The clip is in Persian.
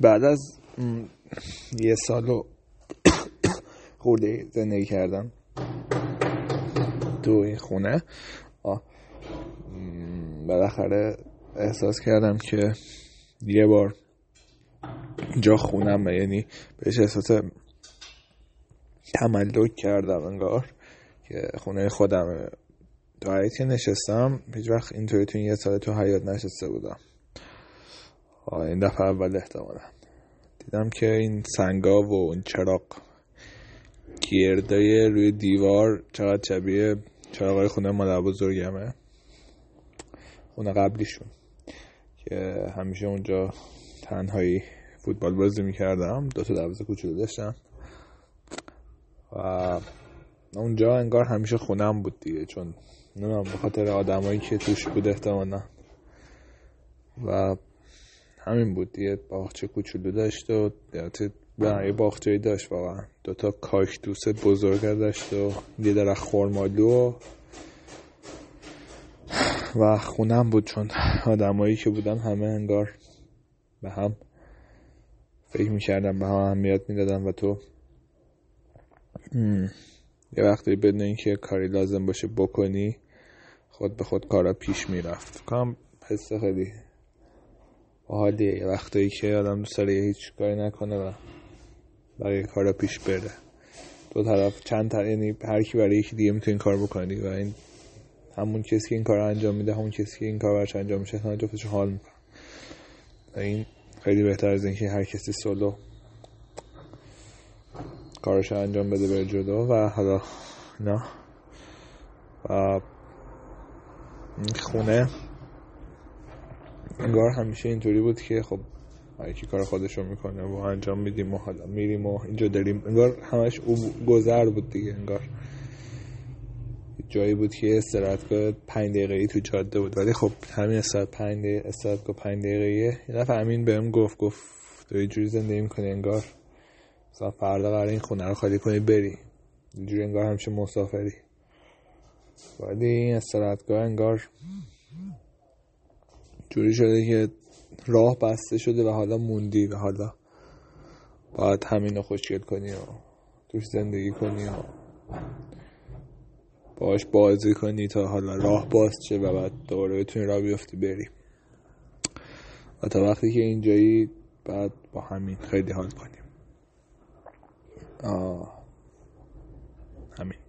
بعد از یه سال و خورده زندگی کردم. تو این خونه بالاخره احساس کردم که یه بار جا خونم یعنی بهش احساس تملک کردم انگار که خونه خودم تو که نشستم هیچ وقت اینطوری تو یه سال تو حیات نشسته بودم. این دفعه اول احتمالا. دیدم که این سنگا و این چراغ گردای روی دیوار چقدر شبیه چراغای خونه مادر بزرگمه. خونه قبلیشون که همیشه اونجا تنهایی فوتبال بازی می‌کردم. دو تا دروازه کوچولو داشتم. و اونجا انگار همیشه خونم بود دیگه چون نمی‌دونم به خاطر آدمایی که توش بود احتمالا. و همین بود دیگه باغچه کوچولو داشت و یه باغچه داشت واقعا. دوتا کاکتوس بزرگ داشت و یه درخت خورمالو و خونم بود چون آدمایی که بودن همه انگار به هم فکر می‌کردم به هم اهمیت می‌دادن و تو یه وقتی بدون اینکه کاری لازم باشه بکنی خود به خود کارا پیش می‌رفت. کام حس خیلی حالیه یه وقتایی که آدم دوست داره هیچ کاری نکنه و بقیه کارا پیش بره. دو طرف چند طرف یعنی هر کی برای یکی دیگه می‌تونی کار بکنی و این همون کسی که این کار انجام میده همون کسی که این کار برش انجام میشه اصلا جفتش حال می‌کنه. این خیلی بهتر از اینکه هر کسی سولو کارش انجام بده بره جلو. و حالا نه. و خونه انگار همیشه اینطوری بود که خب یکی کار خودشو می‌کنه و انجام میدیم و حالا میریم و اینجا داریم. انگار همش او گذر بود دیگه انگار. جایی بود که استراحتگاه پنج دقیقه ای تو جاده بود. ولی خب همین استراحت پنج دقیقه استراحتگاه پنج دقیقه یه دفعه همین بهم گفت گفت تو اینجوری زندگی می‌کنی انگار. مثلا فردا قرار این خونه رو خالی کنی بری. اینجوری انگار همیشه مسافری. ولی این استراحتگاه انگار جوری شده که راه بسته شده و حالا موندی و حالا باید همین رو خوشگل کنی و توش زندگی کنی و باش بازی کنی تا حالا راه باز شه و بعد دوباره بتونی راه بیفتی بری. و تا وقتی که اینجایی بعد با همین خیلی حال کنیم. آه. همین.